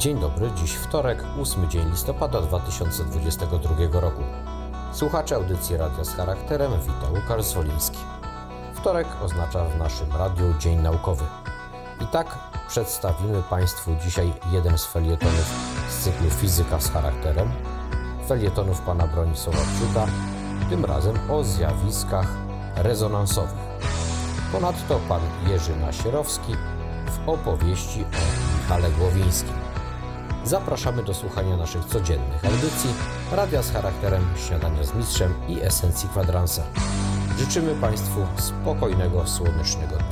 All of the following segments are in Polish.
Dzień dobry, dziś wtorek, 8 dzień listopada 2022 roku. Słuchacze audycji Radia z charakterem wita Łukasz Zwoliński. Wtorek oznacza w naszym radiu Dzień Naukowy. I tak przedstawimy Państwu dzisiaj jeden z felietonów z cyklu Fizyka z charakterem, felietonów pana Bronisława Psiuta, tym razem o zjawiskach rezonansowych. Ponadto pan Jerzy Nasierowski w opowieści o Michale Głowińskim. Zapraszamy do słuchania naszych codziennych audycji, radia z charakterem, śniadania z mistrzem i esencji kwadransa. Życzymy Państwu spokojnego, słonecznego dnia.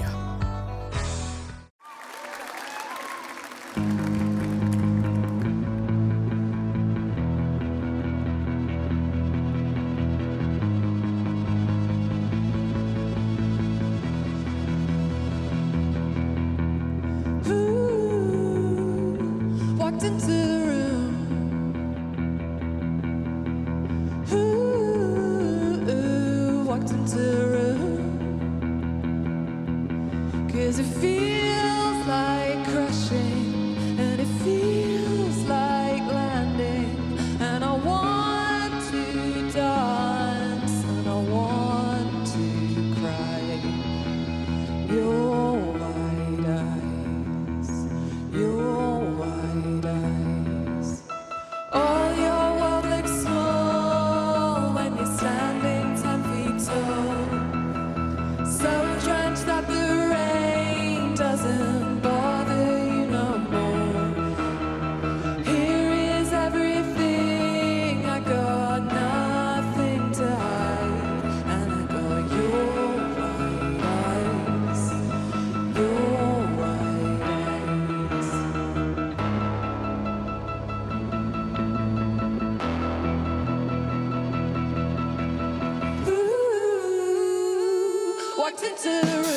to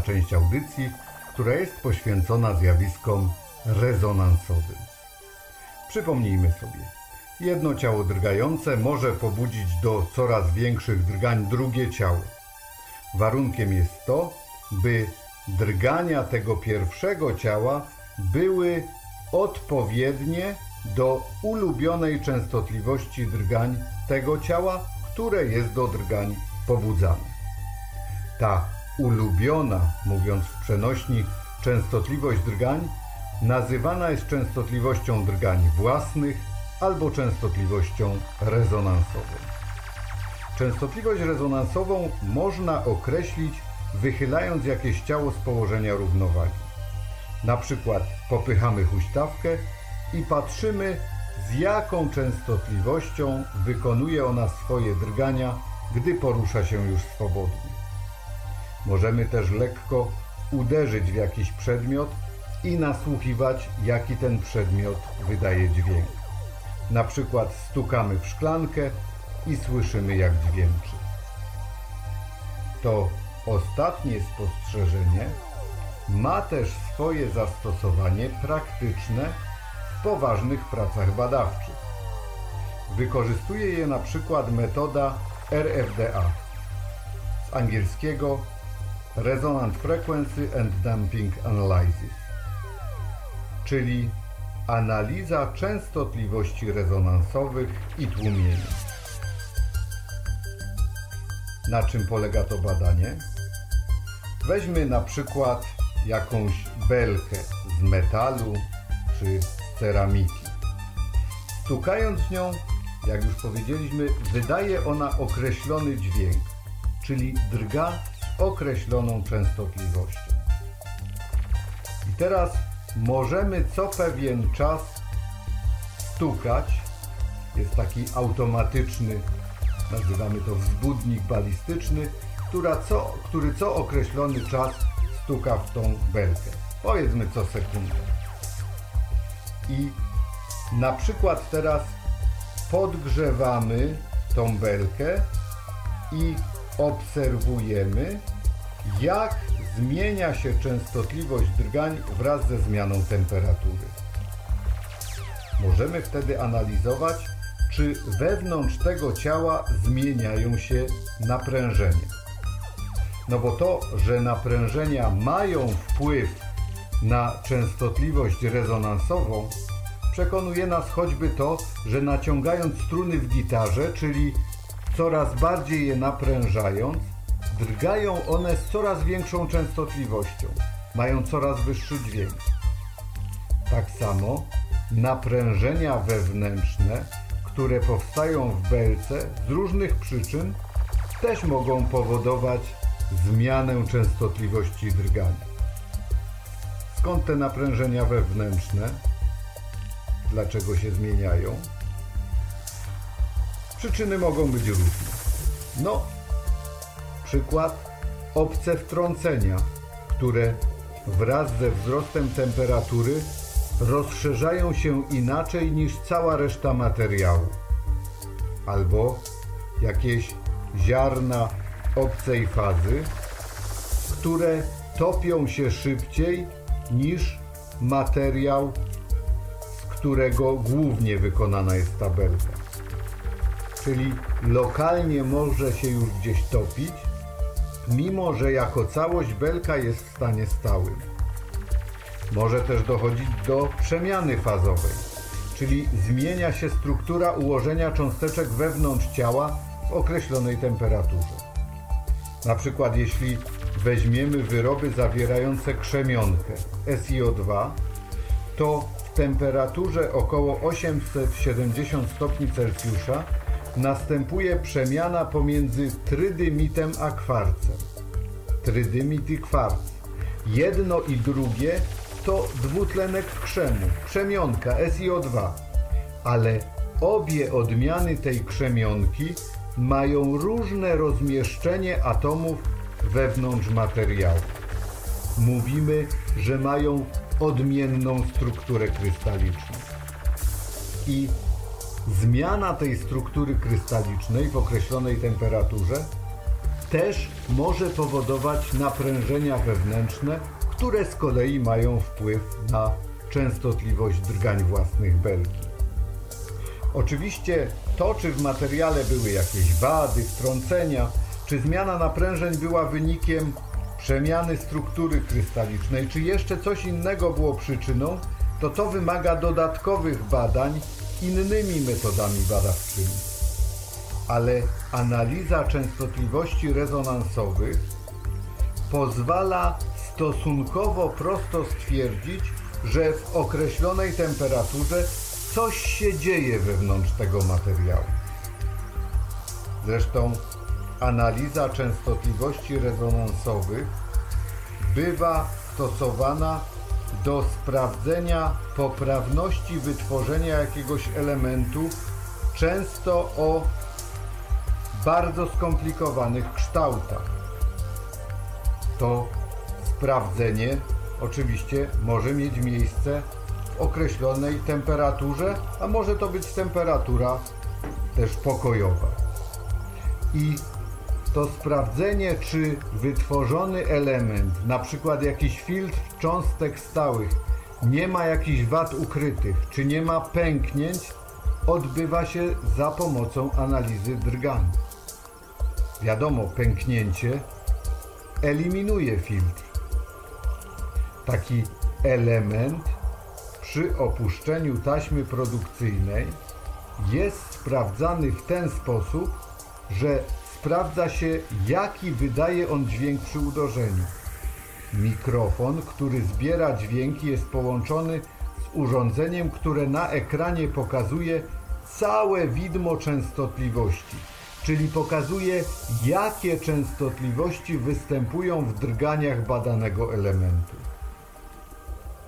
część audycji, która jest poświęcona zjawiskom rezonansowym. Przypomnijmy sobie. Jedno ciało drgające może pobudzić do coraz większych drgań drugie ciało. Warunkiem jest to, by drgania tego pierwszego ciała były odpowiednie do ulubionej częstotliwości drgań tego ciała, które jest do drgań pobudzane. Ta ulubiona, mówiąc w przenośni, częstotliwość drgań nazywana jest częstotliwością drgań własnych albo częstotliwością rezonansową. Częstotliwość rezonansową można określić wychylając jakieś ciało z położenia równowagi. Na przykład popychamy huśtawkę i patrzymy z jaką częstotliwością wykonuje ona swoje drgania, gdy porusza się już swobodnie. Możemy też lekko uderzyć w jakiś przedmiot i nasłuchiwać, jaki ten przedmiot wydaje dźwięk. Na przykład stukamy w szklankę i słyszymy, jak dźwięczy. To ostatnie spostrzeżenie ma też swoje zastosowanie praktyczne w poważnych pracach badawczych. Wykorzystuje je na przykład metoda RFDA z angielskiego Resonant Frequency and Damping Analysis, czyli analiza częstotliwości rezonansowych i tłumienia. Na czym polega to badanie? Weźmy na przykład jakąś belkę z metalu czy ceramiki. Stukając w nią, jak już powiedzieliśmy, wydaje ona określony dźwięk, czyli drga określoną częstotliwością. I teraz możemy co pewien czas stukać. Jest taki automatyczny, nazywamy to wzbudnik balistyczny, która co, który co określony czas stuka w tą belkę. Powiedzmy co sekundę. I na przykład teraz podgrzewamy tą belkę i obserwujemy, jak zmienia się częstotliwość drgań wraz ze zmianą temperatury. Możemy wtedy analizować, czy wewnątrz tego ciała zmieniają się naprężenia. No bo to, że naprężenia mają wpływ na częstotliwość rezonansową, przekonuje nas choćby to, że naciągając struny w gitarze, czyli coraz bardziej je naprężając, drgają one z coraz większą częstotliwością, mają coraz wyższy dźwięk. Tak samo naprężenia wewnętrzne, które powstają w belce z różnych przyczyn, też mogą powodować zmianę częstotliwości drgania. Skąd te naprężenia wewnętrzne? Dlaczego się zmieniają? Przyczyny mogą być różne. No, przykład obce wtrącenia, które wraz ze wzrostem temperatury rozszerzają się inaczej niż cała reszta materiału. Albo jakieś ziarna obcej fazy, które topią się szybciej niż materiał, z którego głównie wykonana jest tabelka. Czyli lokalnie może się już gdzieś topić, mimo że jako całość belka jest w stanie stałym. Może też dochodzić do przemiany fazowej, czyli zmienia się struktura ułożenia cząsteczek wewnątrz ciała w określonej temperaturze. Na przykład jeśli weźmiemy wyroby zawierające krzemionkę SiO2, to w temperaturze około 870 stopni Celsjusza następuje przemiana pomiędzy trydymitem a kwarcem. Trydymit i kwarc. Jedno i drugie to dwutlenek krzemu, krzemionka SiO2, ale obie odmiany tej krzemionki mają różne rozmieszczenie atomów wewnątrz materiału. Mówimy, że mają odmienną strukturę krystaliczną. I zmiana tej struktury krystalicznej w określonej temperaturze też może powodować naprężenia wewnętrzne, które z kolei mają wpływ na częstotliwość drgań własnych belki. Oczywiście to, czy w materiale były jakieś wady, wtrącenia, czy zmiana naprężeń była wynikiem przemiany struktury krystalicznej, czy jeszcze coś innego było przyczyną, to to wymaga dodatkowych badań innymi metodami badawczymi. Ale analiza częstotliwości rezonansowych pozwala stosunkowo prosto stwierdzić, że w określonej temperaturze coś się dzieje wewnątrz tego materiału. Zresztą analiza częstotliwości rezonansowych bywa stosowana do sprawdzenia poprawności wytworzenia jakiegoś elementu, często o bardzo skomplikowanych kształtach. To sprawdzenie oczywiście może mieć miejsce w określonej temperaturze, a może to być temperatura też pokojowa. I to sprawdzenie, czy wytworzony element, przykład jakiś filtr cząstek stałych, nie ma jakichś wad ukrytych, czy nie ma pęknięć, odbywa się za pomocą analizy drgania. Wiadomo, pęknięcie eliminuje filtr. Taki element przy opuszczeniu taśmy produkcyjnej jest sprawdzany w ten sposób, że sprawdza się, jaki wydaje on dźwięk przy uderzeniu. Mikrofon, który zbiera dźwięki, jest połączony z urządzeniem, które na ekranie pokazuje całe widmo częstotliwości, czyli pokazuje, jakie częstotliwości występują w drganiach badanego elementu.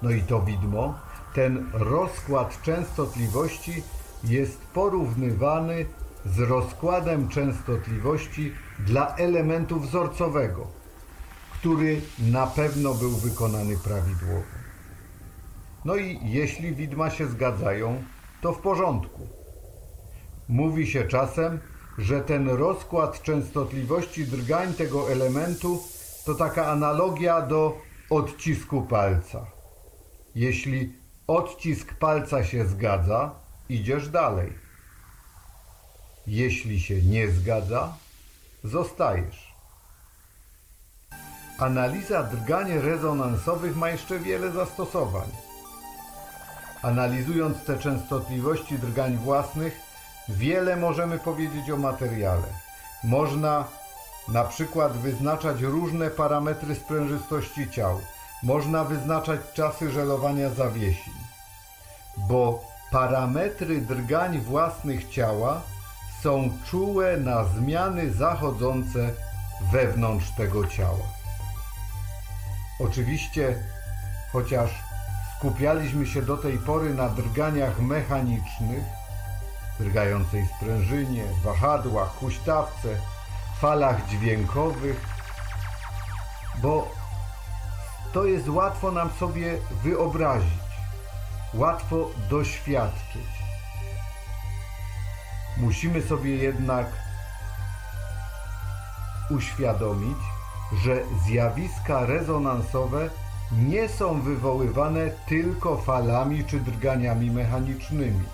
No i to widmo, ten rozkład częstotliwości jest porównywany z rozkładem częstotliwości dla elementu wzorcowego, który na pewno był wykonany prawidłowo. No i jeśli widma się zgadzają, to w porządku. Mówi się czasem, że ten rozkład częstotliwości drgań tego elementu to taka analogia do odcisku palca. Jeśli odcisk palca się zgadza, idziesz dalej. Jeśli się nie zgadza, zostajesz. Analiza drgań rezonansowych ma jeszcze wiele zastosowań. Analizując te częstotliwości drgań własnych, wiele możemy powiedzieć o materiale. Można na przykład wyznaczać różne parametry sprężystości ciał. Można wyznaczać czasy żelowania zawiesiń, bo parametry drgań własnych ciała są czułe na zmiany zachodzące wewnątrz tego ciała. Oczywiście, chociaż skupialiśmy się do tej pory na drganiach mechanicznych, drgającej sprężynie, wahadłach, huśtawce, falach dźwiękowych, bo to jest łatwo nam sobie wyobrazić, łatwo doświadczyć. Musimy sobie jednak uświadomić, że zjawiska rezonansowe nie są wywoływane tylko falami czy drganiami mechanicznymi.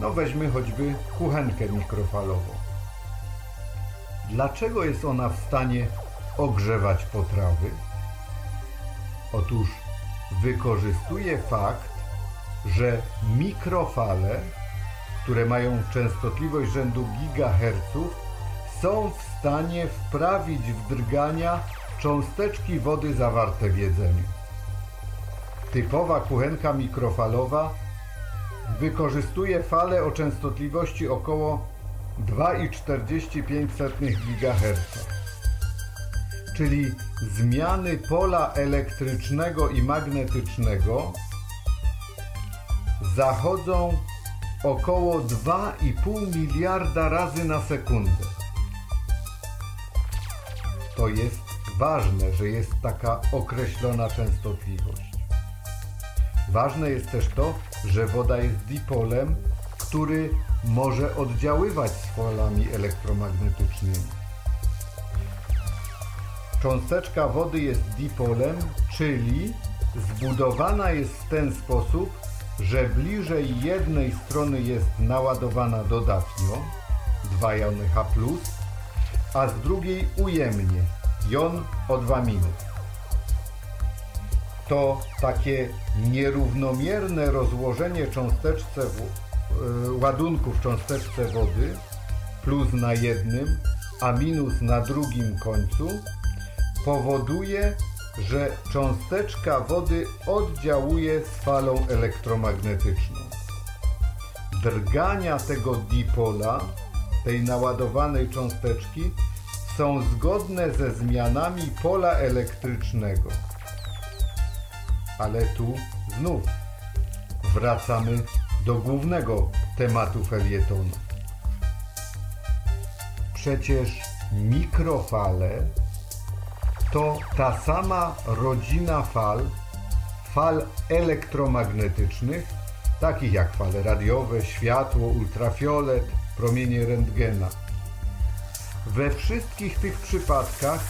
No weźmy choćby kuchenkę mikrofalową. Dlaczego jest ona w stanie ogrzewać potrawy? Otóż wykorzystuje fakt, że mikrofale, które mają częstotliwość rzędu gigaherców, są w stanie wprawić w drgania cząsteczki wody zawarte w jedzeniu. Typowa kuchenka mikrofalowa wykorzystuje fale o częstotliwości około 2,45 GHz, czyli zmiany pola elektrycznego i magnetycznego zachodzą około 2,5 miliarda razy na sekundę. To jest ważne, że jest taka określona częstotliwość. Ważne jest też to, że woda jest dipolem, który może oddziaływać z falami elektromagnetycznymi. Cząsteczka wody jest dipolem, czyli zbudowana jest w ten sposób, że bliżej jednej strony jest naładowana dodatnio, 2 jony H+, a z drugiej ujemnie, jon O2-. To takie nierównomierne rozłożenie cząsteczce y, ładunku w cząsteczce wody, plus na jednym, a minus na drugim końcu, powoduje, że cząsteczka wody oddziałuje z falą elektromagnetyczną. Drgania tego dipola, tej naładowanej cząsteczki są zgodne ze zmianami pola elektrycznego. Ale tu znów wracamy do głównego tematu felietonu. Przecież mikrofale to ta sama rodzina fal, fal elektromagnetycznych, takich jak fale radiowe, światło, ultrafiolet, promienie rentgena. We wszystkich tych przypadkach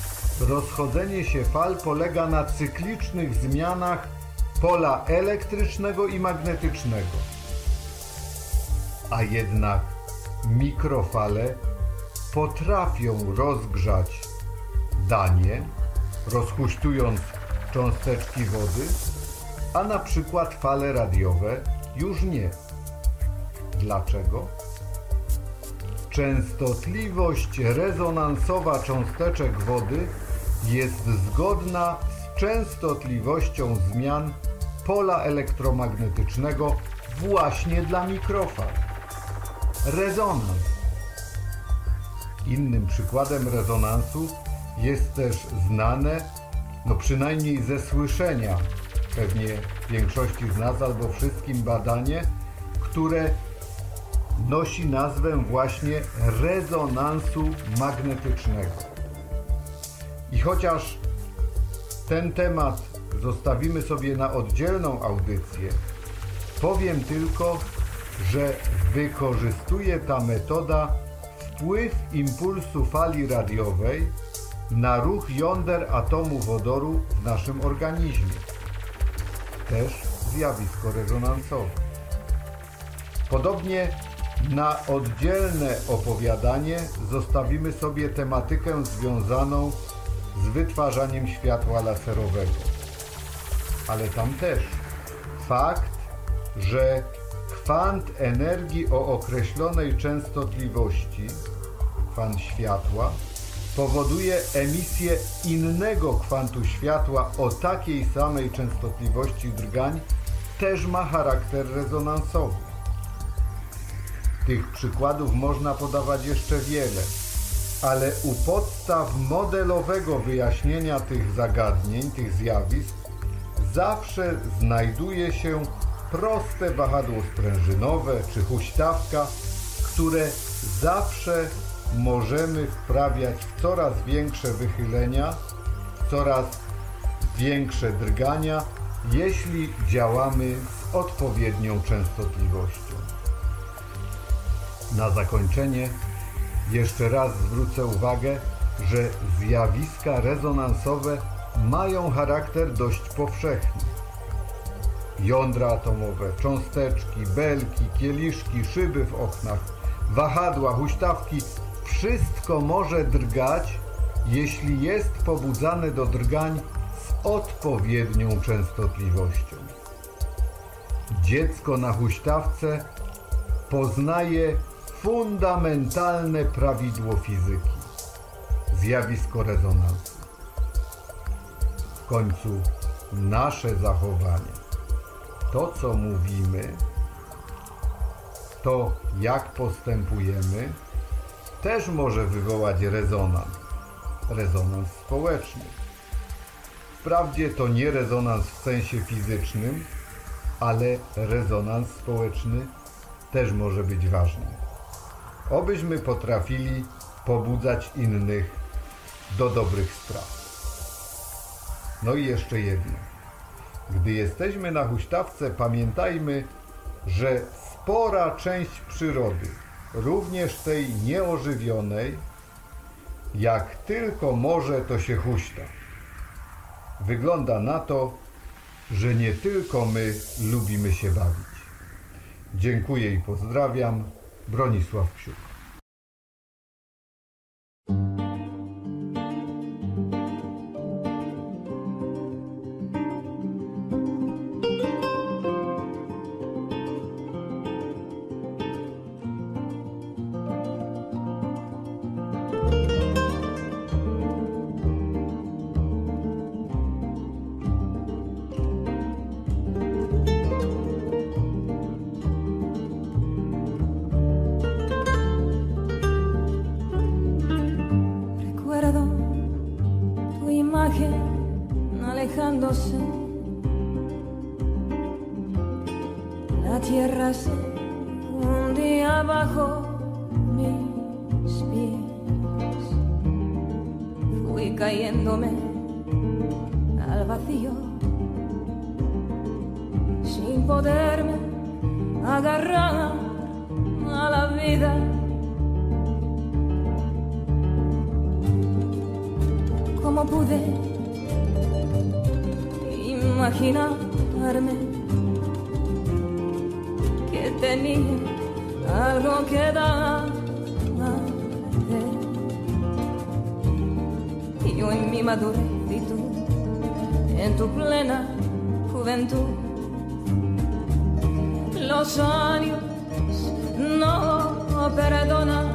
rozchodzenie się fal polega na cyklicznych zmianach pola elektrycznego i magnetycznego. A jednak mikrofale potrafią rozgrzać danie, rozhuśtując cząsteczki wody, a na przykład fale radiowe już nie. Dlaczego? Częstotliwość rezonansowa cząsteczek wody jest zgodna z częstotliwością zmian pola elektromagnetycznego właśnie dla mikrofal. Rezonans. Innym przykładem rezonansu jest też znane, no przynajmniej ze słyszenia, pewnie większości z nas albo wszystkim badanie, które nosi nazwę właśnie rezonansu magnetycznego. I chociaż ten temat zostawimy sobie na oddzielną audycję, powiem tylko, że wykorzystuje ta metoda wpływ impulsu fali radiowej na ruch jąder atomu wodoru w naszym organizmie. Też zjawisko rezonansowe. Podobnie na oddzielne opowiadanie zostawimy sobie tematykę związaną z wytwarzaniem światła laserowego. Ale tam też fakt, że kwant energii o określonej częstotliwości, kwant światła, powoduje emisję innego kwantu światła o takiej samej częstotliwości drgań, też ma charakter rezonansowy. Tych przykładów można podawać jeszcze wiele, ale u podstaw modelowego wyjaśnienia tych zagadnień, tych zjawisk, zawsze znajduje się proste wahadło sprężynowe czy huśtawka, które zawsze możemy wprawiać coraz większe wychylenia, coraz większe drgania, jeśli działamy z odpowiednią częstotliwością. Na zakończenie jeszcze raz zwrócę uwagę, że zjawiska rezonansowe mają charakter dość powszechny. Jądra atomowe, cząsteczki, belki, kieliszki, szyby w oknach, wahadła, huśtawki wszystko może drgać, jeśli jest pobudzane do drgań z odpowiednią częstotliwością. Dziecko na huśtawce poznaje fundamentalne prawidło fizyki zjawisko rezonansu. W końcu nasze zachowanie, to co mówimy, to jak postępujemy, też może wywołać rezonans. Rezonans społeczny. Wprawdzie to nie rezonans w sensie fizycznym, ale rezonans społeczny też może być ważny. Obyśmy potrafili pobudzać innych do dobrych spraw. No i jeszcze jedno. Gdy jesteśmy na huśtawce, pamiętajmy, że spora część przyrody, również tej nieożywionej, jak tylko może, to się huśta. Wygląda na to, że nie tylko my lubimy się bawić. Dziękuję i pozdrawiam. Bronisław Psiuk. Imaginarme que tenía algo que dar? Yo en mi madurez y tú en tu plena juventud. Los años no perdonan.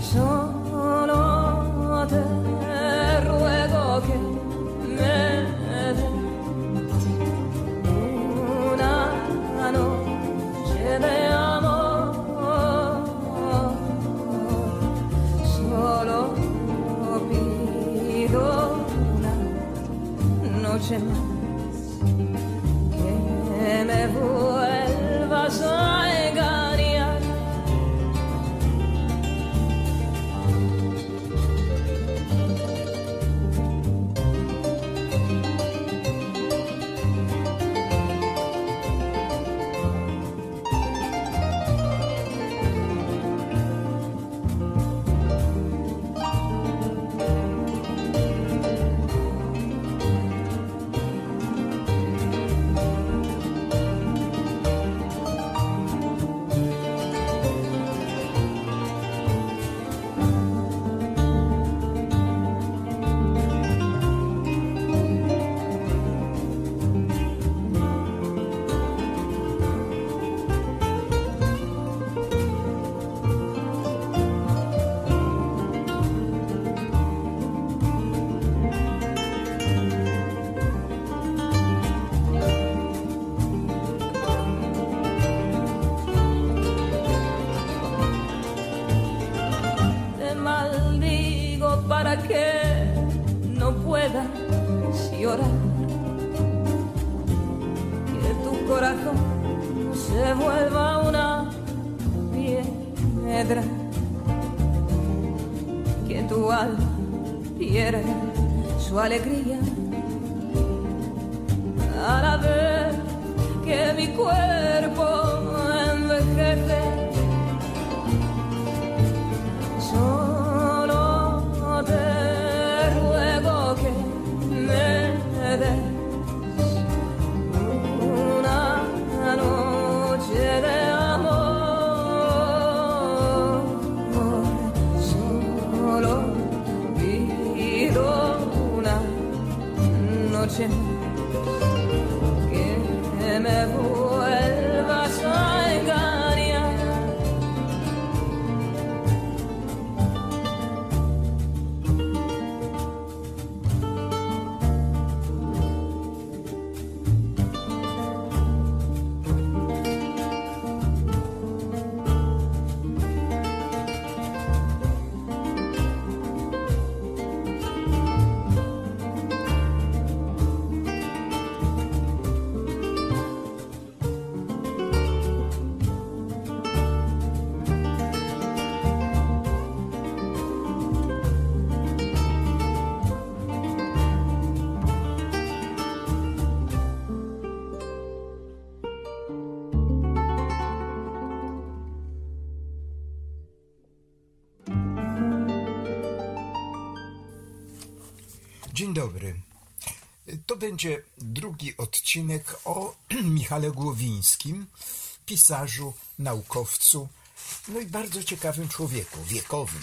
Solo te se vuelva una piedra. Que tu alma pierda su alegría. A la vez que mi cuerpo będzie drugi odcinek o Michale Głowińskim, pisarzu, naukowcu, no i bardzo ciekawym człowieku, wiekowym.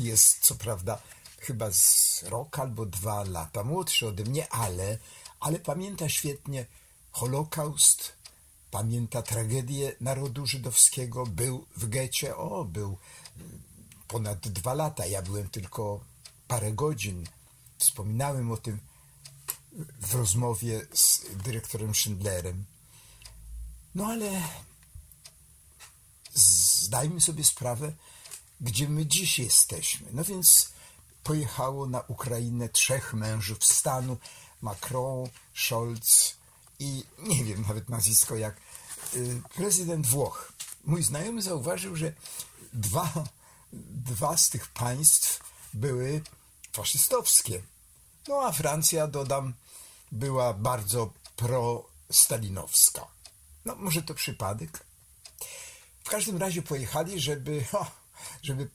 Jest co prawda chyba z rok albo dwa lata młodszy ode mnie, ale, ale pamięta świetnie Holokaust, pamięta tragedię narodu żydowskiego, był w getcie, o, był ponad dwa lata, ja byłem tylko parę godzin. Wspominałem o tym w rozmowie z dyrektorem Schindlerem. No ale zdajmy sobie sprawę, gdzie my dziś jesteśmy. No więc pojechało na Ukrainę trzech mężów stanu: Macron, Scholz i nie wiem nawet nazwisko jak, y, prezydent Włoch. Mój znajomy zauważył, że dwa, dwa z tych państw były faszystowskie. No a Francja, dodam, była bardzo pro-stalinowska. No może to przypadek? W każdym razie pojechali, żeby, o, żeby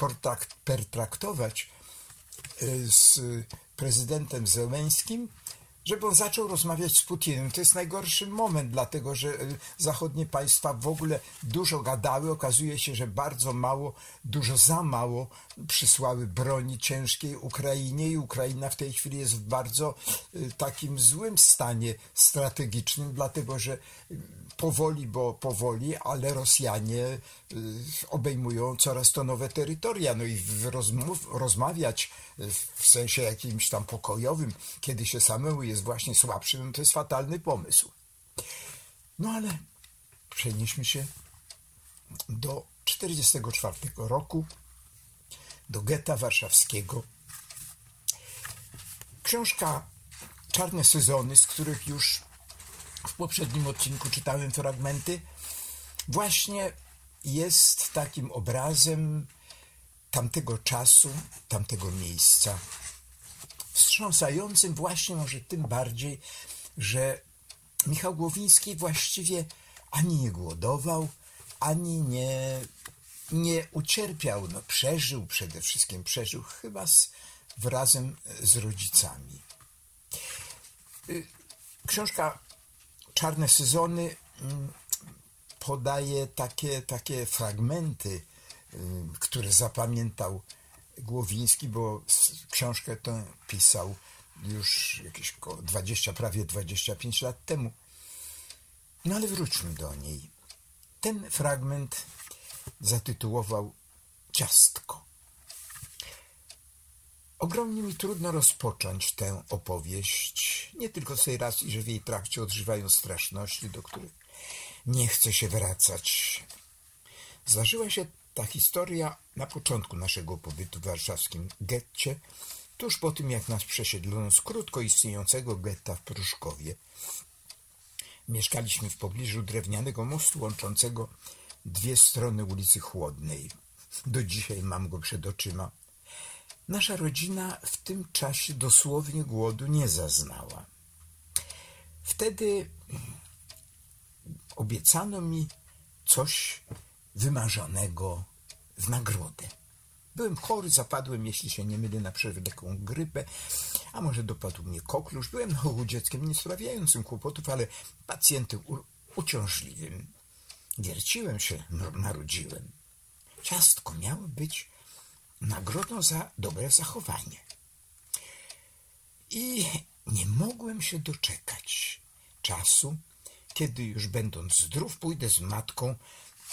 pertraktować y, z prezydentem Zełenskim, żeby on zaczął rozmawiać z Putinem. To jest najgorszy moment, dlatego że y, zachodnie państwa w ogóle dużo gadały. Okazuje się, że bardzo mało, dużo za mało przysłały broni ciężkiej Ukrainie i Ukraina w tej chwili jest w bardzo y, takim złym stanie strategicznym, dlatego że y, powoli, bo powoli, ale Rosjanie obejmują coraz to nowe terytoria. No i rozmów, rozmawiać w sensie jakimś tam pokojowym, kiedy się samemu jest właśnie słabszym, no to jest fatalny pomysł. No ale przenieśmy się do 1944 roku, do getta warszawskiego. Książka Czarne sezony, z których już w poprzednim odcinku czytałem fragmenty, właśnie jest takim obrazem tamtego czasu, tamtego miejsca. Wstrząsającym właśnie może tym bardziej, że Michał Głowiński właściwie ani nie głodował, ani nie, nie ucierpiał. No, przeżył przede wszystkim, przeżył chyba z, wrazem z rodzicami. Y, Książka Czarne sezony mm, podaje takie, takie fragmenty, które zapamiętał Głowiński, bo książkę tę pisał już jakieś około 20, prawie 25 lat temu. No ale wróćmy do niej. Ten fragment zatytułował Ciastko. Ogromnie mi trudno rozpocząć tę opowieść, nie tylko z tej racji, że w jej trakcie odżywają straszności, do których nie chcę się wracać. Zdarzyła się ta historia na początku naszego pobytu w warszawskim getcie, tuż po tym, jak nas przesiedlono z krótko istniejącego getta w Pruszkowie. Mieszkaliśmy w pobliżu drewnianego mostu łączącego dwie strony ulicy Chłodnej. Do dzisiaj mam go przed oczyma. Nasza rodzina w tym czasie dosłownie głodu nie zaznała. Wtedy obiecano mi coś wymarzonego w nagrodę. Byłem chory, zapadłem, jeśli się nie mylę, na przewlekłą grypę, a może dopadł mnie koklusz. Byłem ogół dzieckiem nie sprawiającym kłopotów, ale pacjentem uciążliwym. Wierciłem się, marudziłem. Ciastko miało być nagrodą za dobre zachowanie. I nie mogłem się doczekać czasu, kiedy już będąc zdrów, pójdę z matką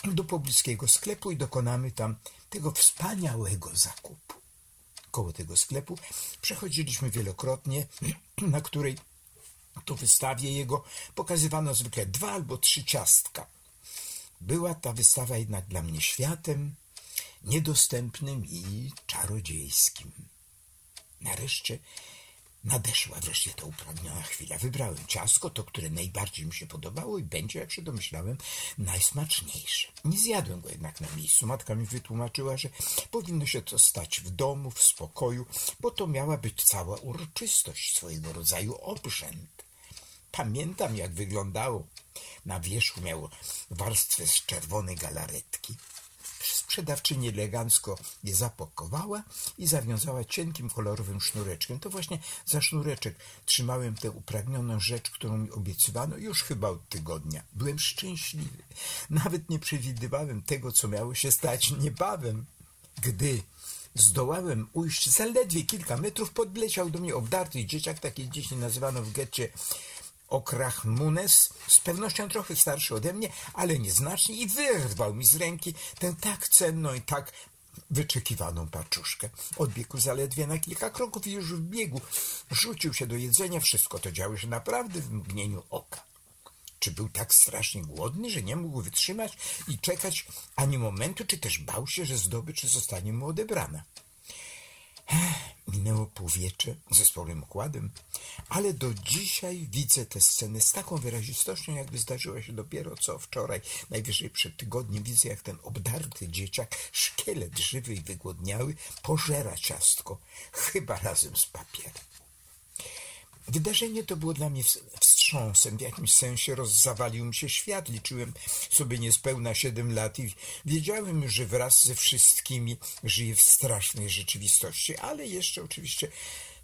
do pobliskiego sklepu i dokonamy tam tego wspaniałego zakupu. Koło tego sklepu przechodziliśmy wielokrotnie, na której to wystawie jego pokazywano zwykle dwa albo trzy ciastka. Była ta wystawa jednak dla mnie światem niedostępnym i czarodziejskim. Nareszcie nadeszła wreszcie ta upragniona chwila. Wybrałem ciastko, to, które najbardziej mi się podobało i będzie, jak się domyślałem, najsmaczniejsze. Nie zjadłem go jednak na miejscu. Matka mi wytłumaczyła, że powinno się to stać w domu, w spokoju, bo to miała być cała uroczystość, swojego rodzaju obrzęd. Pamiętam, jak wyglądało. Na wierzchu miało warstwę z czerwonej galaretki. Sprzedawczyni elegancko je zapakowała i zawiązała cienkim, kolorowym sznureczkiem. To właśnie za sznureczek trzymałem tę upragnioną rzecz, którą mi obiecywano już chyba od tygodnia. Byłem szczęśliwy. Nawet nie przewidywałem tego, co miało się stać niebawem. Gdy zdołałem ujść zaledwie kilka metrów, podleciał do mnie obdarty dzieciak, takie dzieci nazywano w getcie Okrachmunes, z pewnością trochę starszy ode mnie, ale nieznacznie i wyrwał mi z ręki tę tak cenną i tak wyczekiwaną paczuszkę. Odbiegł zaledwie na kilka kroków i już w biegu rzucił się do jedzenia. Wszystko to działo się naprawdę w mgnieniu oka. Czy był tak strasznie głodny, że nie mógł wytrzymać i czekać ani momentu, czy też bał się, że zdobycz zostanie mu odebrana? Minęło półwiecze ze sporym układem, ale do dzisiaj widzę tę scenę z taką wyrazistością, jakby zdarzyła się dopiero co wczoraj. Najwyżej przed tygodniem widzę, jak ten obdarty dzieciak, szkielet żywy i wygłodniały, pożera ciastko, chyba razem z papierem. Wydarzenie to było dla mnie wstrząsem. W jakimś sensie rozzawalił mi się świat. Liczyłem sobie niespełna siedem lat i wiedziałem, że wraz ze wszystkimi żyję w strasznej rzeczywistości, ale jeszcze oczywiście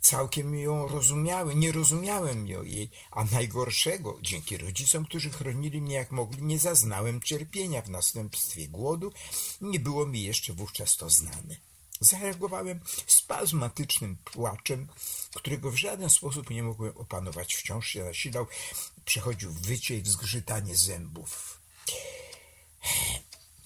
całkiem ją rozumiałem, nie rozumiałem jej, a najgorszego, dzięki rodzicom, którzy chronili mnie jak mogli, nie zaznałem cierpienia w następstwie głodu, nie było mi jeszcze wówczas to znane. Zareagowałem spazmatycznym płaczem, którego w żaden sposób nie mogłem opanować. Wciąż się nasilał, przechodził wycie i wzgrzytanie zębów.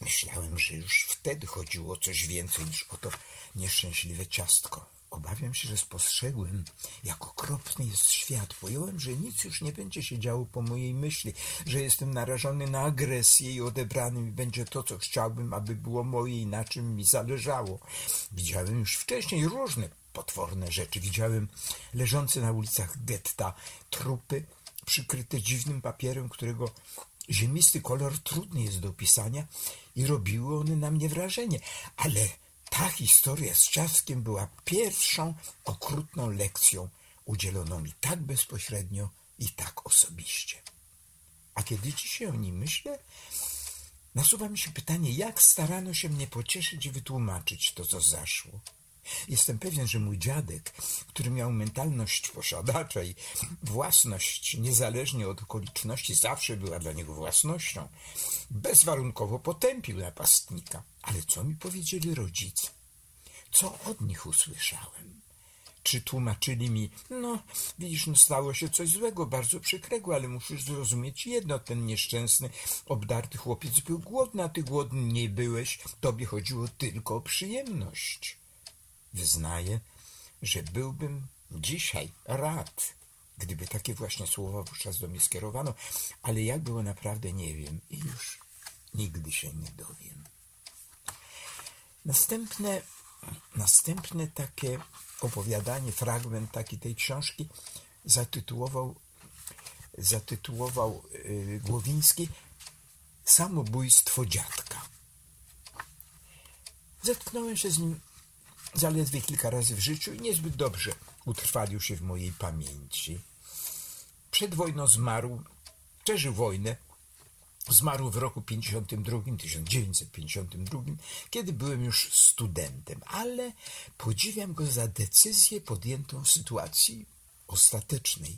Myślałem, że już wtedy chodziło o coś więcej niż o to nieszczęśliwe ciastko. Obawiam się, że spostrzegłem, jak okropny jest świat. Pojąłem, że nic już nie będzie się działo po mojej myśli, że jestem narażony na agresję i odebrany mi będzie to, co chciałbym, aby było moje i na czym mi zależało. Widziałem już wcześniej różne potworne rzeczy. Widziałem leżące na ulicach getta trupy przykryte dziwnym papierem, którego ziemisty kolor trudny jest do opisania i robiły one na mnie wrażenie. Ale ta historia z ciastkiem była pierwszą okrutną lekcją udzieloną mi tak bezpośrednio i tak osobiście. A kiedy dzisiaj o nim myślę, nasuwa mi się pytanie, jak starano się mnie pocieszyć i wytłumaczyć to, co zaszło. Jestem pewien, że mój dziadek, który miał mentalność posiadacza i własność niezależnie od okoliczności zawsze była dla niego własnością, bezwarunkowo potępił napastnika. Ale co mi powiedzieli rodzice? Co od nich usłyszałem? Czy tłumaczyli mi, no, widzisz, no stało się coś złego, bardzo przykrego, ale musisz zrozumieć jedno, ten nieszczęsny, obdarty chłopiec był głodny, a ty głodny nie byłeś, tobie chodziło tylko o przyjemność. Wyznaję, że byłbym dzisiaj rad, gdyby takie właśnie słowa wówczas do mnie skierowano, ale jak było naprawdę nie wiem i już nigdy się nie dowiem. Następne, następne takie opowiadanie, fragment taki tej książki zatytułował, zatytułował yy, Głowiński Samobójstwo dziadka. Zetknąłem się z nim zaledwie kilka razy w życiu i niezbyt dobrze utrwalił się w mojej pamięci. Przed wojną zmarł, przeżył wojnę, zmarł w roku 52, 1952, kiedy byłem już studentem, ale podziwiam go za decyzję podjętą w sytuacji ostatecznej.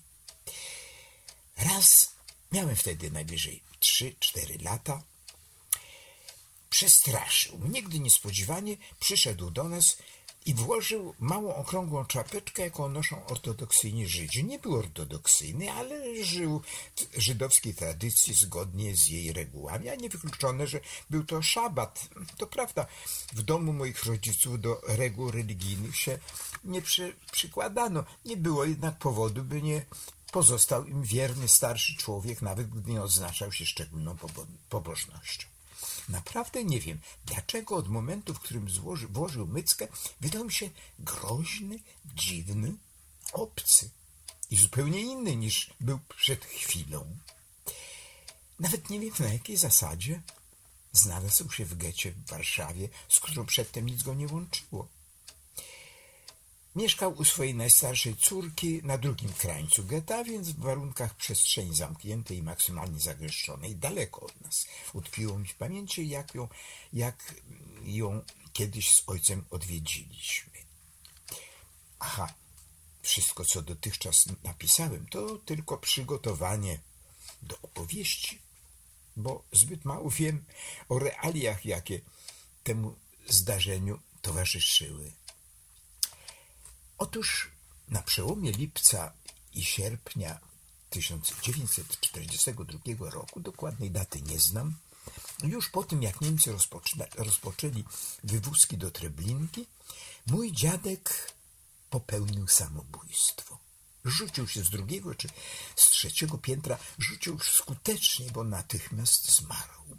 Raz miałem wtedy najwyżej 3-4 lata. Przestraszył. Nigdy niespodziewanie przyszedł do nas i włożył małą okrągłą czapeczkę, jaką noszą ortodoksyjni Żydzi. Nie był ortodoksyjny, ale żył w żydowskiej tradycji zgodnie z jej regułami, a niewykluczone, że był to szabat. To prawda, w domu moich rodziców do reguł religijnych się nie przy, przykładano. Nie było jednak powodu, by nie pozostał im wierny starszy człowiek, nawet gdy nie odznaczał się szczególną pobożnością. Naprawdę nie wiem, dlaczego od momentu, w którym złoży, włożył myckę, wydał mi się groźny, dziwny, obcy i zupełnie inny niż był przed chwilą. Nawet nie wiem na jakiej zasadzie znalazł się w getcie w Warszawie, z którą przedtem nic go nie łączyło. Mieszkał u swojej najstarszej córki na drugim krańcu getta, więc w warunkach przestrzeni zamkniętej i maksymalnie zagęszczonej, daleko od nas. Utkwiło mi w pamięci, jak ją, jak ją kiedyś z ojcem odwiedziliśmy. Aha, wszystko, co dotychczas napisałem, to tylko przygotowanie do opowieści, bo zbyt mało wiem o realiach, jakie temu zdarzeniu towarzyszyły. Otóż na przełomie lipca i sierpnia 1942 roku, dokładnej daty nie znam, już po tym jak Niemcy rozpoczęli wywózki do Treblinki, mój dziadek popełnił samobójstwo. Rzucił się z drugiego czy z trzeciego piętra, rzucił skutecznie, bo natychmiast zmarł.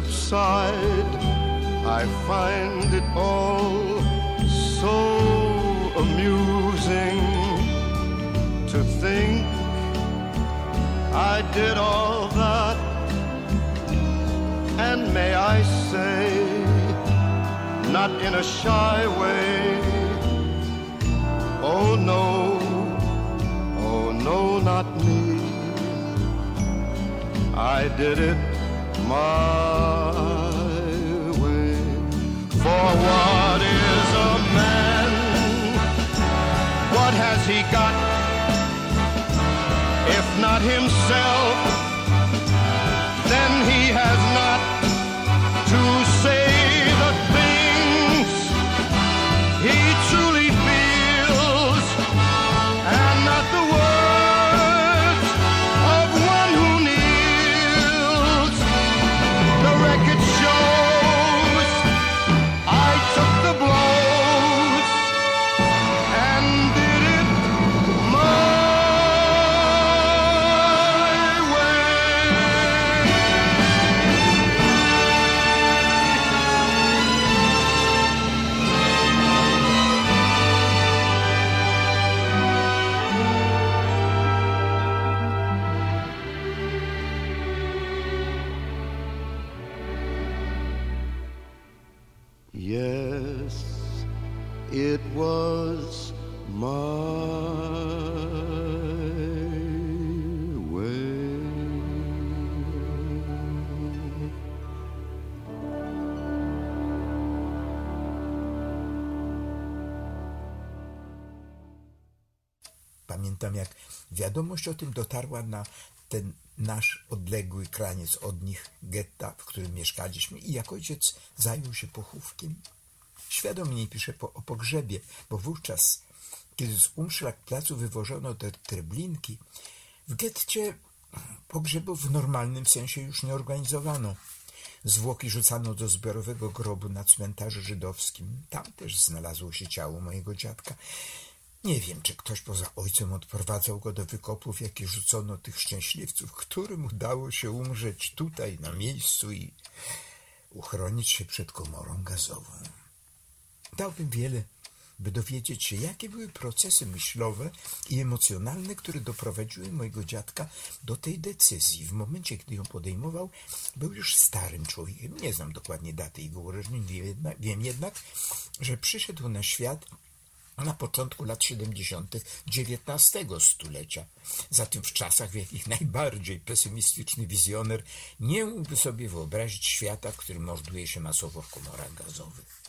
subside, I find it all so amusing to think I did all that. And may I say, not in a shy way, oh no, oh no, not me. I did it my way. For what is a man? What has he got? If not himself, then he has Pamiętam, jak wiadomość o tym dotarła na ten nasz odległy kraniec od nich getta, w którym mieszkaliśmy i jak ojciec zajął się pochówkiem. Świadomie nie piszę po, o pogrzebie, bo wówczas, kiedy z Umszlak placu wywożono te treblinki, w getcie pogrzebów w normalnym sensie już nie organizowano. Zwłoki rzucano do zbiorowego grobu na cmentarzu żydowskim. Tam też znalazło się ciało mojego dziadka. Nie wiem, czy ktoś poza ojcem odprowadzał go do wykopów, jakie rzucono tych szczęśliwców, którym udało się umrzeć tutaj, na miejscu i uchronić się przed komorą gazową. Dałbym wiele, by dowiedzieć się, jakie były procesy myślowe i emocjonalne, które doprowadziły mojego dziadka do tej decyzji. W momencie, gdy ją podejmował, był już starym człowiekiem. Nie znam dokładnie daty jego urodzin, wiem jednak, wiem jednak że przyszedł na świat na początku lat 70. XIX stulecia. Zatem w czasach, w jakich najbardziej pesymistyczny wizjoner nie mógłby sobie wyobrazić świata, w którym morduje się masowo w komorach gazowych.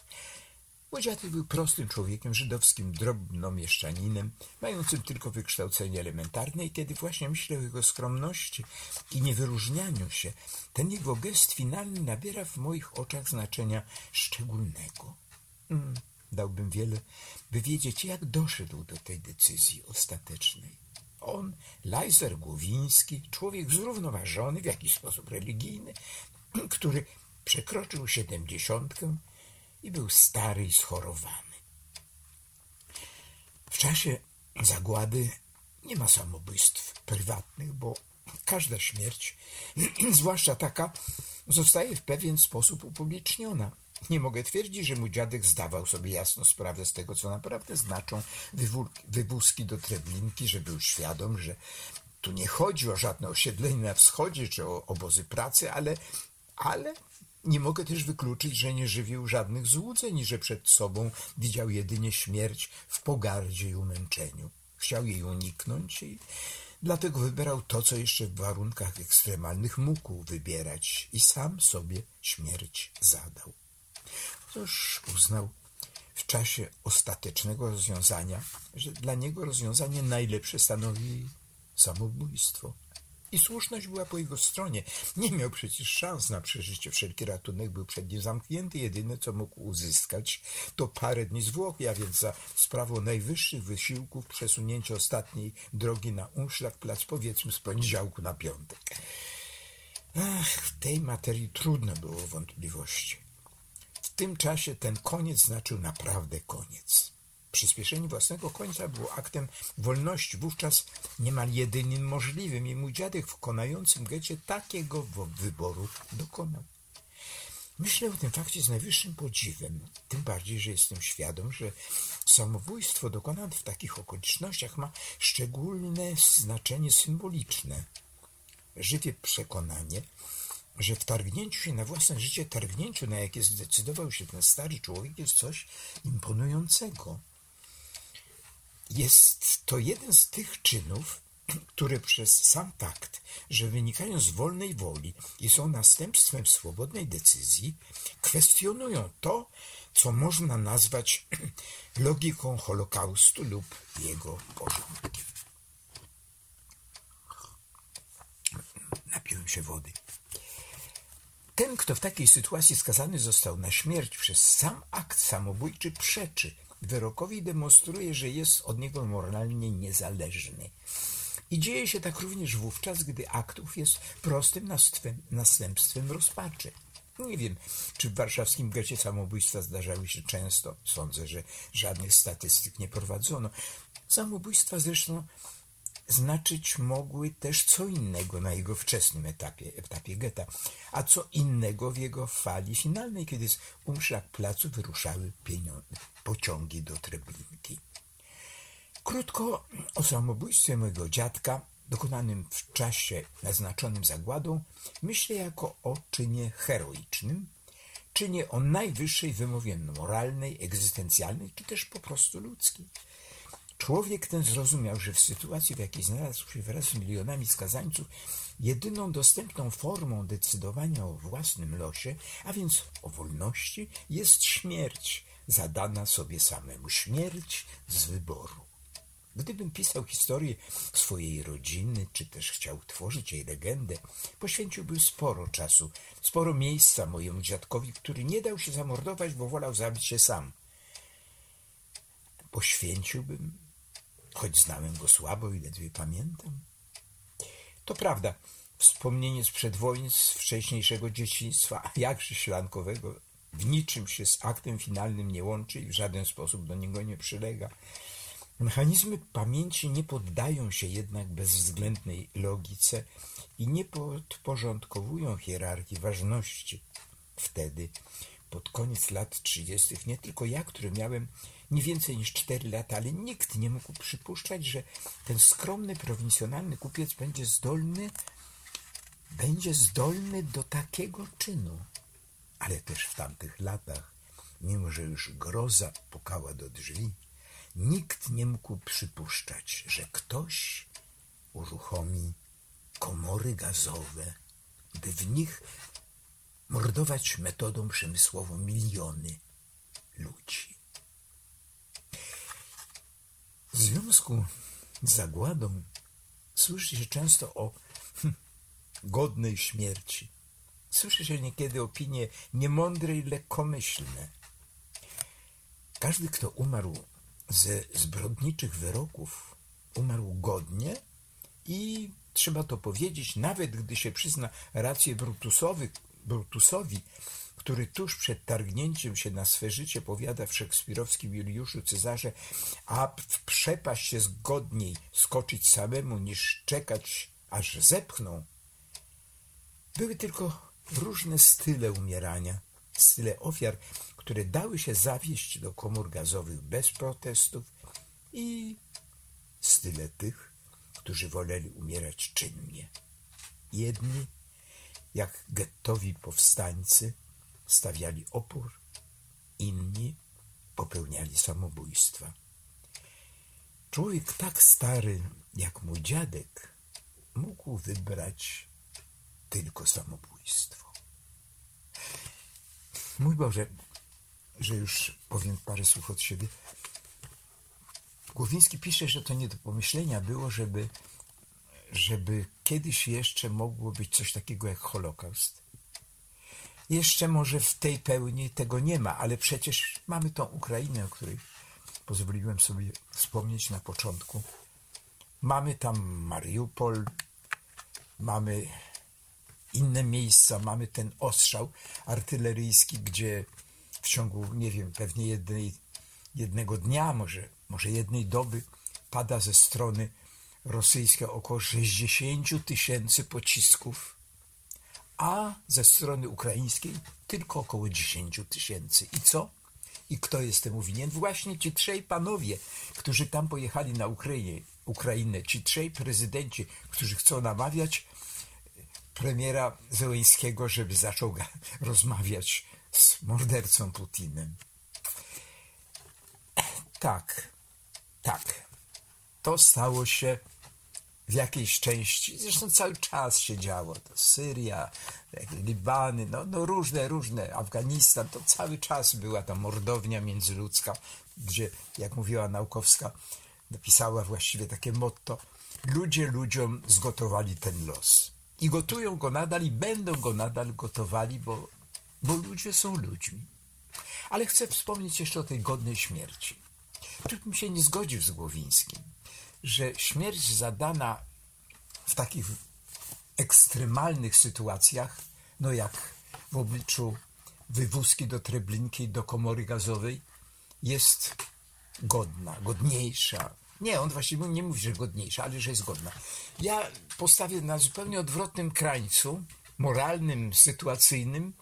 Dziadek był prostym człowiekiem, żydowskim drobnomieszczaninem, mającym tylko wykształcenie elementarne i kiedy właśnie myślę o jego skromności i niewyróżnianiu się, ten jego gest finalny nabiera w moich oczach znaczenia szczególnego. Mm, dałbym wiele, by wiedzieć, jak doszedł do tej decyzji ostatecznej. On, Lajzer Głowiński, człowiek zrównoważony, w jakiś sposób religijny, który przekroczył siedemdziesiątkę i był stary i schorowany. W czasie zagłady nie ma samobójstw prywatnych, bo każda śmierć, zwłaszcza taka, zostaje w pewien sposób upubliczniona. Nie mogę twierdzić, że mój dziadek zdawał sobie jasno sprawę z tego, co naprawdę znaczą wywózki do Treblinki, że był świadom, że tu nie chodzi o żadne osiedlenie na wschodzie czy o obozy pracy, ale, ale nie mogę też wykluczyć, że nie żywił żadnych złudzeń, że przed sobą widział jedynie śmierć w pogardzie i umęczeniu. Chciał jej uniknąć i dlatego wybierał to, co jeszcze w warunkach ekstremalnych mógł wybierać i sam sobie śmierć zadał. Otóż uznał w czasie ostatecznego rozwiązania, że dla niego rozwiązanie najlepsze stanowi samobójstwo. I słuszność była po jego stronie. Nie miał przecież szans na przeżycie. Wszelki ratunek był przed nim zamknięty. Jedyne, co mógł uzyskać, to parę dni zwłoki, a więc za sprawą najwyższych wysiłków przesunięcie ostatniej drogi na Unschlagplatz, powiedzmy z poniedziałku na piątek. Ach, w tej materii trudno było wątpliwości. Tym czasie ten koniec znaczył naprawdę koniec. Przyspieszenie własnego końca było aktem wolności, wówczas niemal jedynym możliwym i mój dziadek w konającym getcie takiego wyboru dokonał. Myślę o tym fakcie z najwyższym podziwem, tym bardziej, że jestem świadom, że samobójstwo dokonane w takich okolicznościach ma szczególne znaczenie symboliczne. Żywie przekonanie, że wtargnięciu się na własne życie, targnięciu, na jakie zdecydował się ten stary człowiek, jest coś imponującego. Jest to jeden z tych czynów, które przez sam fakt, że wynikają z wolnej woli i są następstwem swobodnej decyzji, kwestionują to, co można nazwać logiką Holokaustu lub jego porządkiem. Napiłem się wody. Ten, kto w takiej sytuacji skazany został na śmierć przez sam akt samobójczy, przeczy wyrokowi demonstruje, że jest od niego moralnie niezależny. I dzieje się tak również wówczas, gdy aktów jest prostym następstwem rozpaczy. Nie wiem, czy w warszawskim getcie samobójstwa zdarzały się często. Sądzę, że żadnych statystyk nie prowadzono. Samobójstwa zresztą znaczyć mogły też co innego na jego wczesnym etapie, etapie getta, a co innego w jego fali finalnej, kiedy z Umszlak placu wyruszały pociągi do Treblinki. Krótko o samobójstwie mojego dziadka, dokonanym w czasie naznaczonym zagładą, myślę jako o czynie heroicznym, czynie o najwyższej wymowie moralnej, egzystencjalnej, czy też po prostu ludzkiej. Człowiek ten zrozumiał, że w sytuacji, w jakiej znalazł się wraz z milionami skazańców, jedyną dostępną formą decydowania o własnym losie, a więc o wolności, jest śmierć, zadana sobie samemu. Śmierć z wyboru. Gdybym pisał historię swojej rodziny, czy też chciał tworzyć jej legendę, poświęciłbym sporo czasu, sporo miejsca mojemu dziadkowi, który nie dał się zamordować, bo wolał zabić się sam. Poświęciłbym choć znałem go słabo i ledwie pamiętam. To prawda, wspomnienie sprzed wojny, z wcześniejszego dzieciństwa, a jakże ślankowego, w niczym się z aktem finalnym nie łączy i w żaden sposób do niego nie przylega. Mechanizmy pamięci nie poddają się jednak bezwzględnej logice i nie podporządkowują hierarchii ważności. Wtedy, pod koniec lat 30., nie tylko ja, który miałem nie więcej niż 4 lata, ale nikt nie mógł przypuszczać, że ten skromny, prowincjonalny kupiec będzie zdolny, będzie zdolny do takiego czynu. Ale też w tamtych latach, mimo że już groza pukała do drzwi, nikt nie mógł przypuszczać, że ktoś uruchomi komory gazowe, by w nich mordować metodą przemysłową miliony ludzi. W związku z zagładą słyszy się często o hm, godnej śmierci. Słyszy się niekiedy opinie niemądre i lekkomyślne. Każdy, kto umarł ze zbrodniczych wyroków, umarł godnie i trzeba to powiedzieć, nawet gdy się przyzna rację Brutusowi, Brutusowi, który tuż przed targnięciem się na swe życie powiada w szekspirowskim Juliuszu Cezarze, a w przepaść jest godniej skoczyć samemu, niż czekać, aż zepchną. Były tylko różne style umierania, style ofiar, które dały się zawieść do komór gazowych bez protestów i style tych, którzy woleli umierać czynnie. Jedni, jak gettowi powstańcy, stawiali opór, inni popełniali samobójstwa. Człowiek tak stary jak mój dziadek mógł wybrać tylko samobójstwo. Mój Boże, że już powiem parę słów od siebie. Głowiński pisze, że to nie do pomyślenia było, żeby, żeby kiedyś jeszcze mogło być coś takiego jak Holokaust. Jeszcze może w tej pełni tego nie ma, ale przecież mamy tą Ukrainę, o której pozwoliłem sobie wspomnieć na początku. Mamy tam Mariupol, mamy inne miejsca, mamy ten ostrzał artyleryjski, gdzie w ciągu, nie wiem, pewnie jednej, jednego dnia, może, może jednej doby pada ze strony rosyjskiej około 60 tysięcy pocisków, a ze strony ukraińskiej tylko około 10 tysięcy. I co? I kto jest temu winien? Właśnie ci trzej panowie, którzy tam pojechali na Ukrainie, Ukrainę, ci trzej prezydenci, którzy chcą namawiać premiera Zełeńskiego, żeby zaczął rozmawiać z mordercą Putinem. Tak, tak. To stało się w jakiejś części, zresztą cały czas się działo. To Syria, Libany, no, no różne, różne, Afganistan, to cały czas była ta mordownia międzyludzka, gdzie, jak mówiła Naukowska, napisała właściwie takie motto, ludzie ludziom zgotowali ten los. I gotują go nadal i będą go nadal gotowali, bo, bo ludzie są ludźmi. Ale chcę wspomnieć jeszcze o tej godnej śmierci. Tu bym się nie zgodził z Głowińskim, że śmierć zadana w takich ekstremalnych sytuacjach, no jak w obliczu wywózki do Treblinki, do komory gazowej, jest godna, godniejsza. Nie, on właściwie nie mówi, że godniejsza, ale że jest godna. Ja postawię na zupełnie odwrotnym krańcu, moralnym, sytuacyjnym,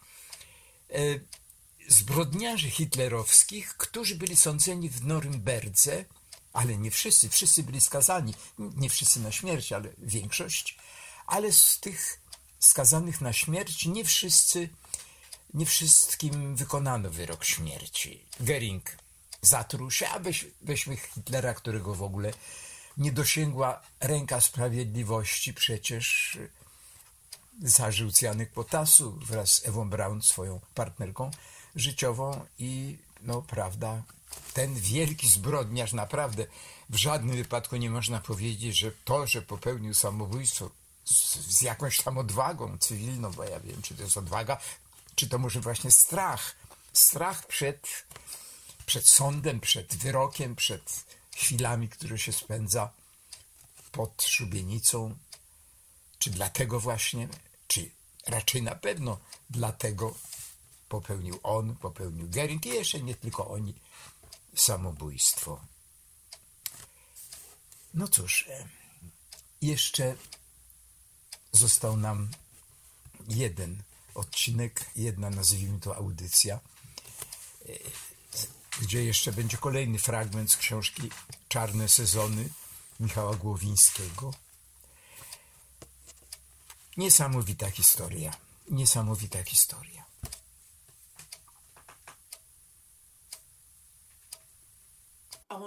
e, zbrodniarzy hitlerowskich, którzy byli sądzeni w Norymberdze, ale nie wszyscy, wszyscy byli skazani, nie wszyscy na śmierć, ale większość, ale z tych skazanych na śmierć nie wszyscy, nie wszystkim wykonano wyrok śmierci. Gering zatruł się, a weź, weźmy Hitlera, którego w ogóle nie dosięgła ręka sprawiedliwości, przecież zażył cjanek potasu wraz z Ewą Braun, swoją partnerką życiową i no prawda, ten wielki zbrodniarz naprawdę w żadnym wypadku nie można powiedzieć, że to, że popełnił samobójstwo z, z jakąś tam odwagą cywilną, bo ja wiem, czy to jest odwaga, czy to może właśnie strach. Strach przed, przed sądem, przed wyrokiem, przed chwilami, które się spędza pod szubienicą, czy dlatego właśnie, czy raczej na pewno dlatego popełnił on, popełnił Gering i jeszcze nie tylko oni samobójstwo. No cóż, e, jeszcze został nam jeden odcinek, jedna nazwijmy to audycja, e, gdzie jeszcze będzie kolejny fragment z książki Czarne sezony Michała Głowińskiego. Niesamowita historia. Niesamowita historia.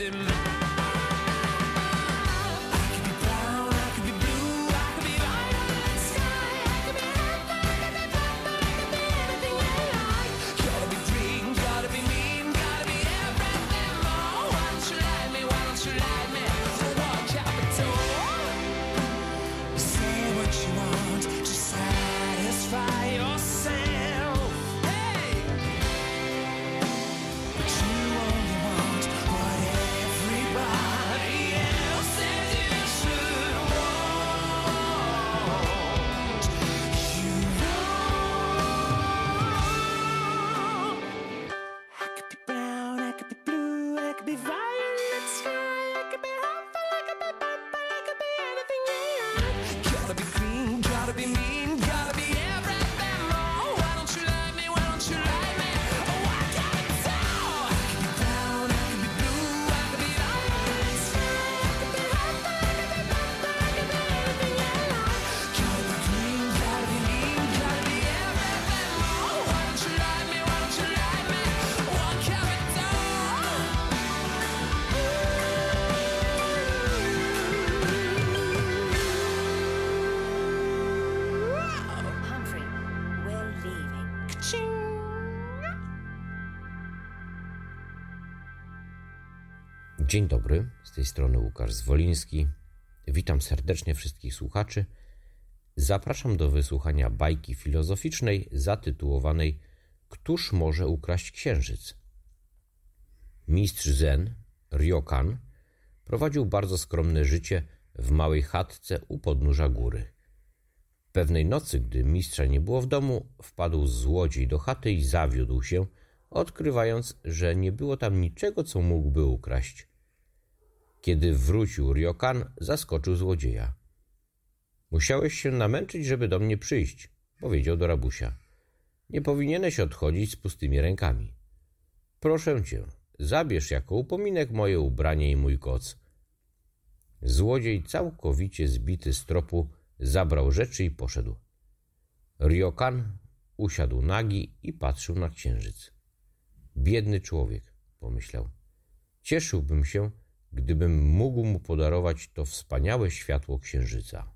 in Dzień dobry, z tej strony Łukasz Zwoliński. Witam serdecznie wszystkich słuchaczy. Zapraszam do wysłuchania bajki filozoficznej zatytułowanej Któż może ukraść księżyc? Mistrz Zen, Ryokan, prowadził bardzo skromne życie w małej chatce u podnóża góry. Pewnej nocy, gdy mistrza nie było w domu, wpadł złodziej do chaty i zawiódł się, odkrywając, że nie było tam niczego, co mógłby ukraść. Kiedy wrócił Ryokan, zaskoczył złodzieja. Musiałeś się namęczyć, żeby do mnie przyjść, powiedział do rabusia. Nie powinieneś odchodzić z pustymi rękami. Proszę cię, zabierz jako upominek moje ubranie i mój koc. Złodziej, całkowicie zbity z tropu, zabrał rzeczy i poszedł. Ryokan usiadł nagi i patrzył na księżyc. Biedny człowiek, pomyślał. Cieszyłbym się, gdybym mógł mu podarować to wspaniałe światło księżyca.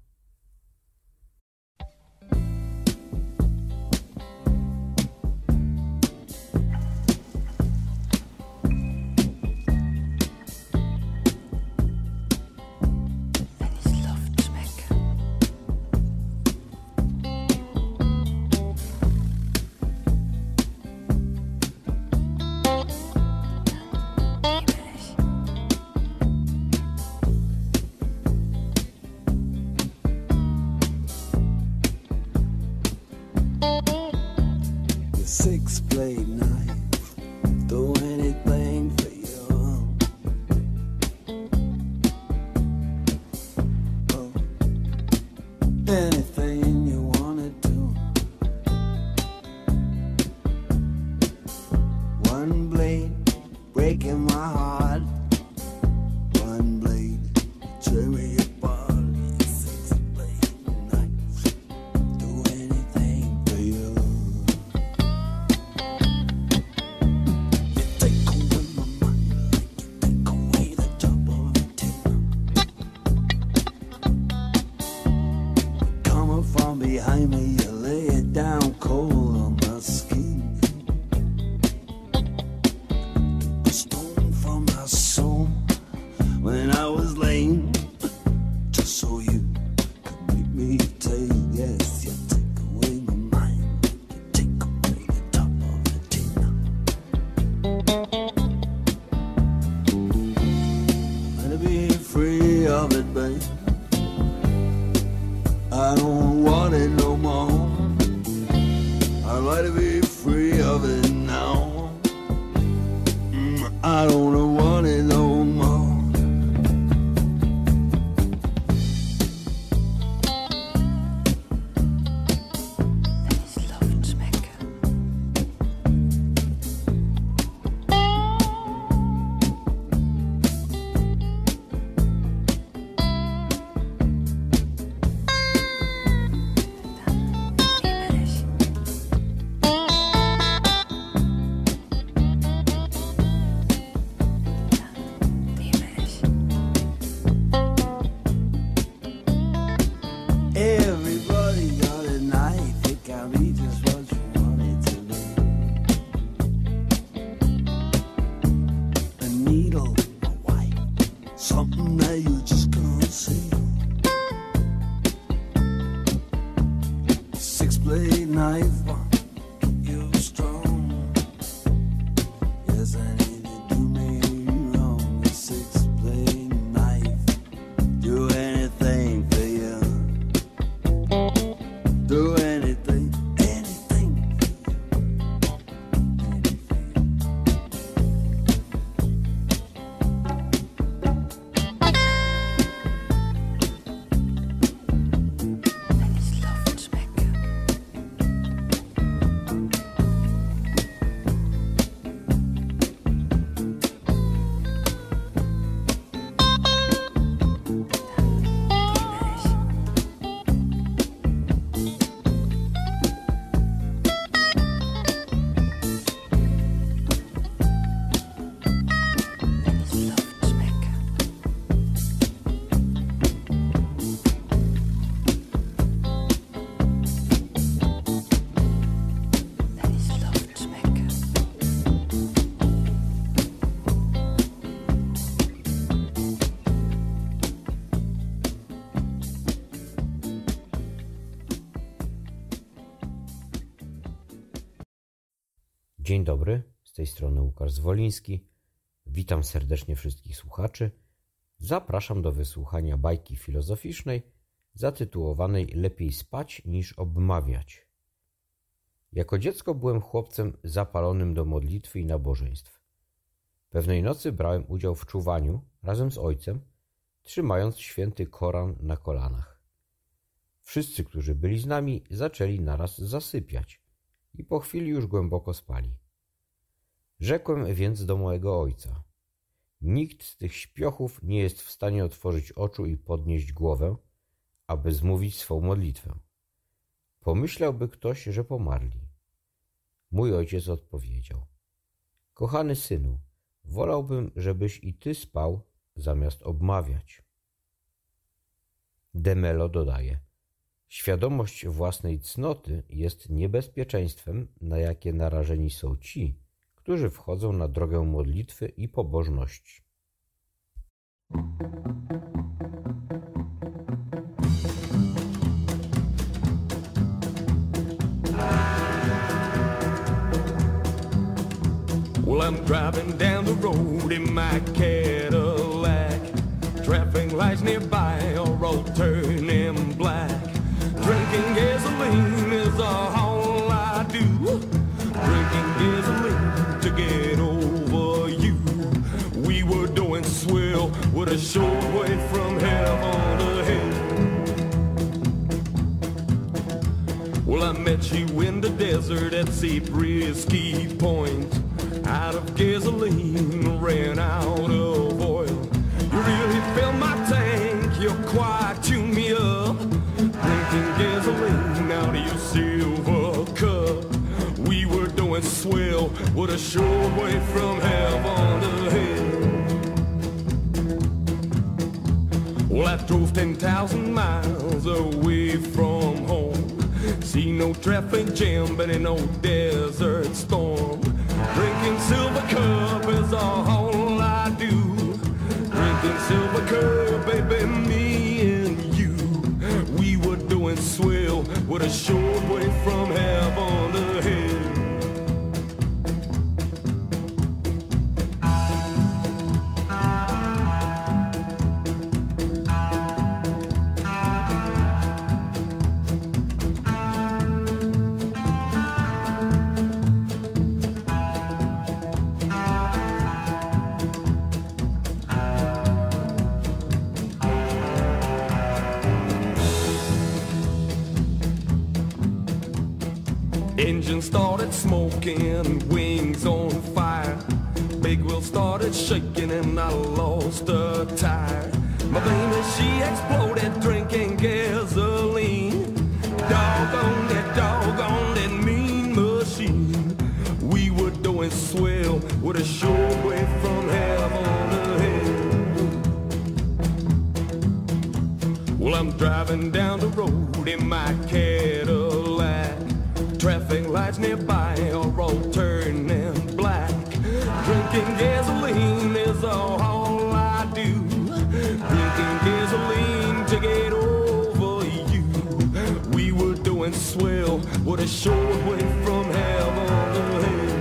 Tej strony Łukasz Zwoliński. Witam serdecznie wszystkich słuchaczy. Zapraszam do wysłuchania bajki filozoficznej zatytułowanej Lepiej spać niż obmawiać. Jako dziecko byłem chłopcem zapalonym do modlitwy i nabożeństw. Pewnej nocy brałem udział w czuwaniu razem z ojcem, trzymając święty Koran na kolanach. Wszyscy, którzy byli z nami, zaczęli naraz zasypiać i po chwili już głęboko spali. Rzekłem więc do mojego ojca: Nikt z tych śpiochów nie jest w stanie otworzyć oczu i podnieść głowę, aby zmówić swą modlitwę. Pomyślałby ktoś, że pomarli. Mój ojciec odpowiedział: Kochany synu, wolałbym, żebyś i ty spał, zamiast obmawiać. Demelo dodaje: Świadomość własnej cnoty jest niebezpieczeństwem, na jakie narażeni są ci, którzy wchodzą na drogę modlitwy i pobożności. Well, I'm driving down the road in my Cadillac. Traffic lights nearby turning short way from heaven hell. Well, I met you in the desert at Zabriskie Point. Out of gasoline ran out of oil. You really filled my tank, you quite tuned me up. Drinking gasoline out of your silver cup. We were doing swell, with a short way from heaven I drove 10,000 miles away from home. See no traffic jam, but in no desert storm. Drinking silver cup is all I do. Drinking silver cup, baby, me and you. We were doing swell with a short way from heaven started smoking, wings on fire. Big wheel started shaking and I lost a tire. My baby, she exploded drinking gasoline. Doggone that, doggone that mean machine. We were doing swell with a short way from heaven to hell. Well, I'm driving down the road in my Cadillac. Nearby are all turning black. Drinking gasoline is all I do. Drinking gasoline to get over you. We were doing swell with a short way from heaven to hell.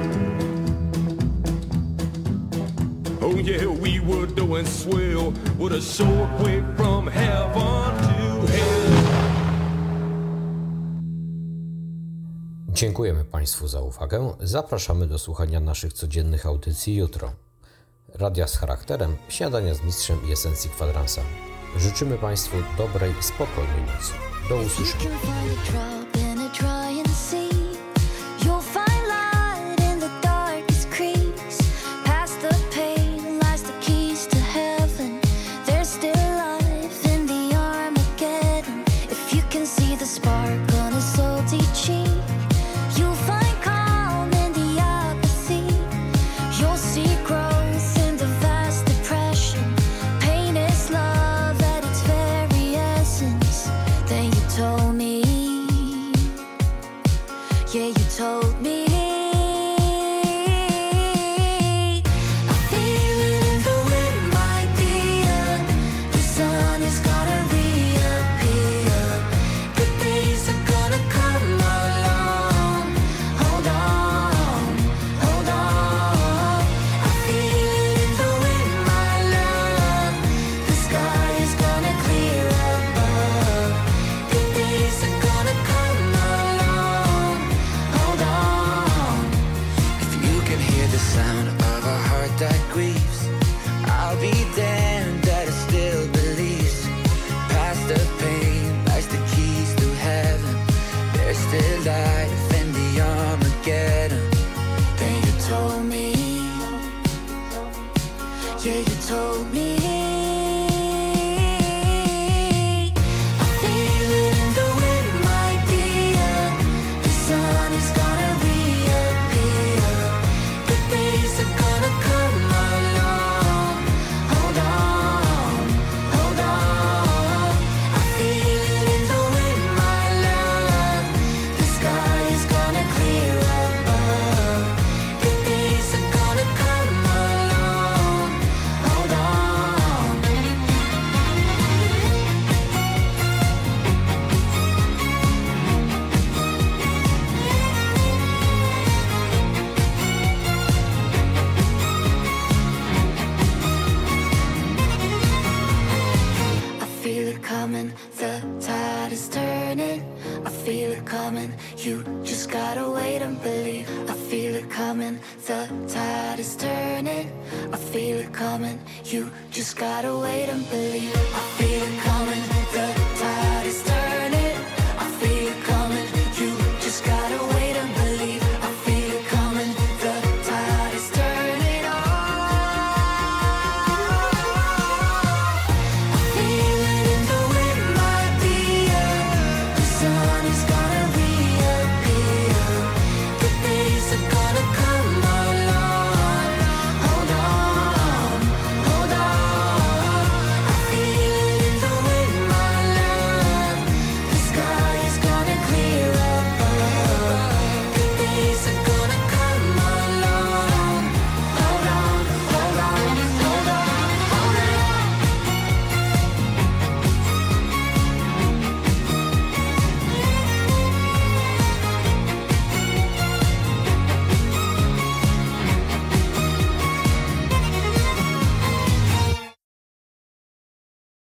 Oh yeah, we were doing swell with a short way from heaven Dziękujemy Państwu za uwagę. Zapraszamy do słuchania naszych codziennych audycji jutro. Radia z charakterem, śniadania z mistrzem i esencji kwadransa. Życzymy Państwu dobrej, spokojnej nocy. Do usłyszenia. Yeah, you told me.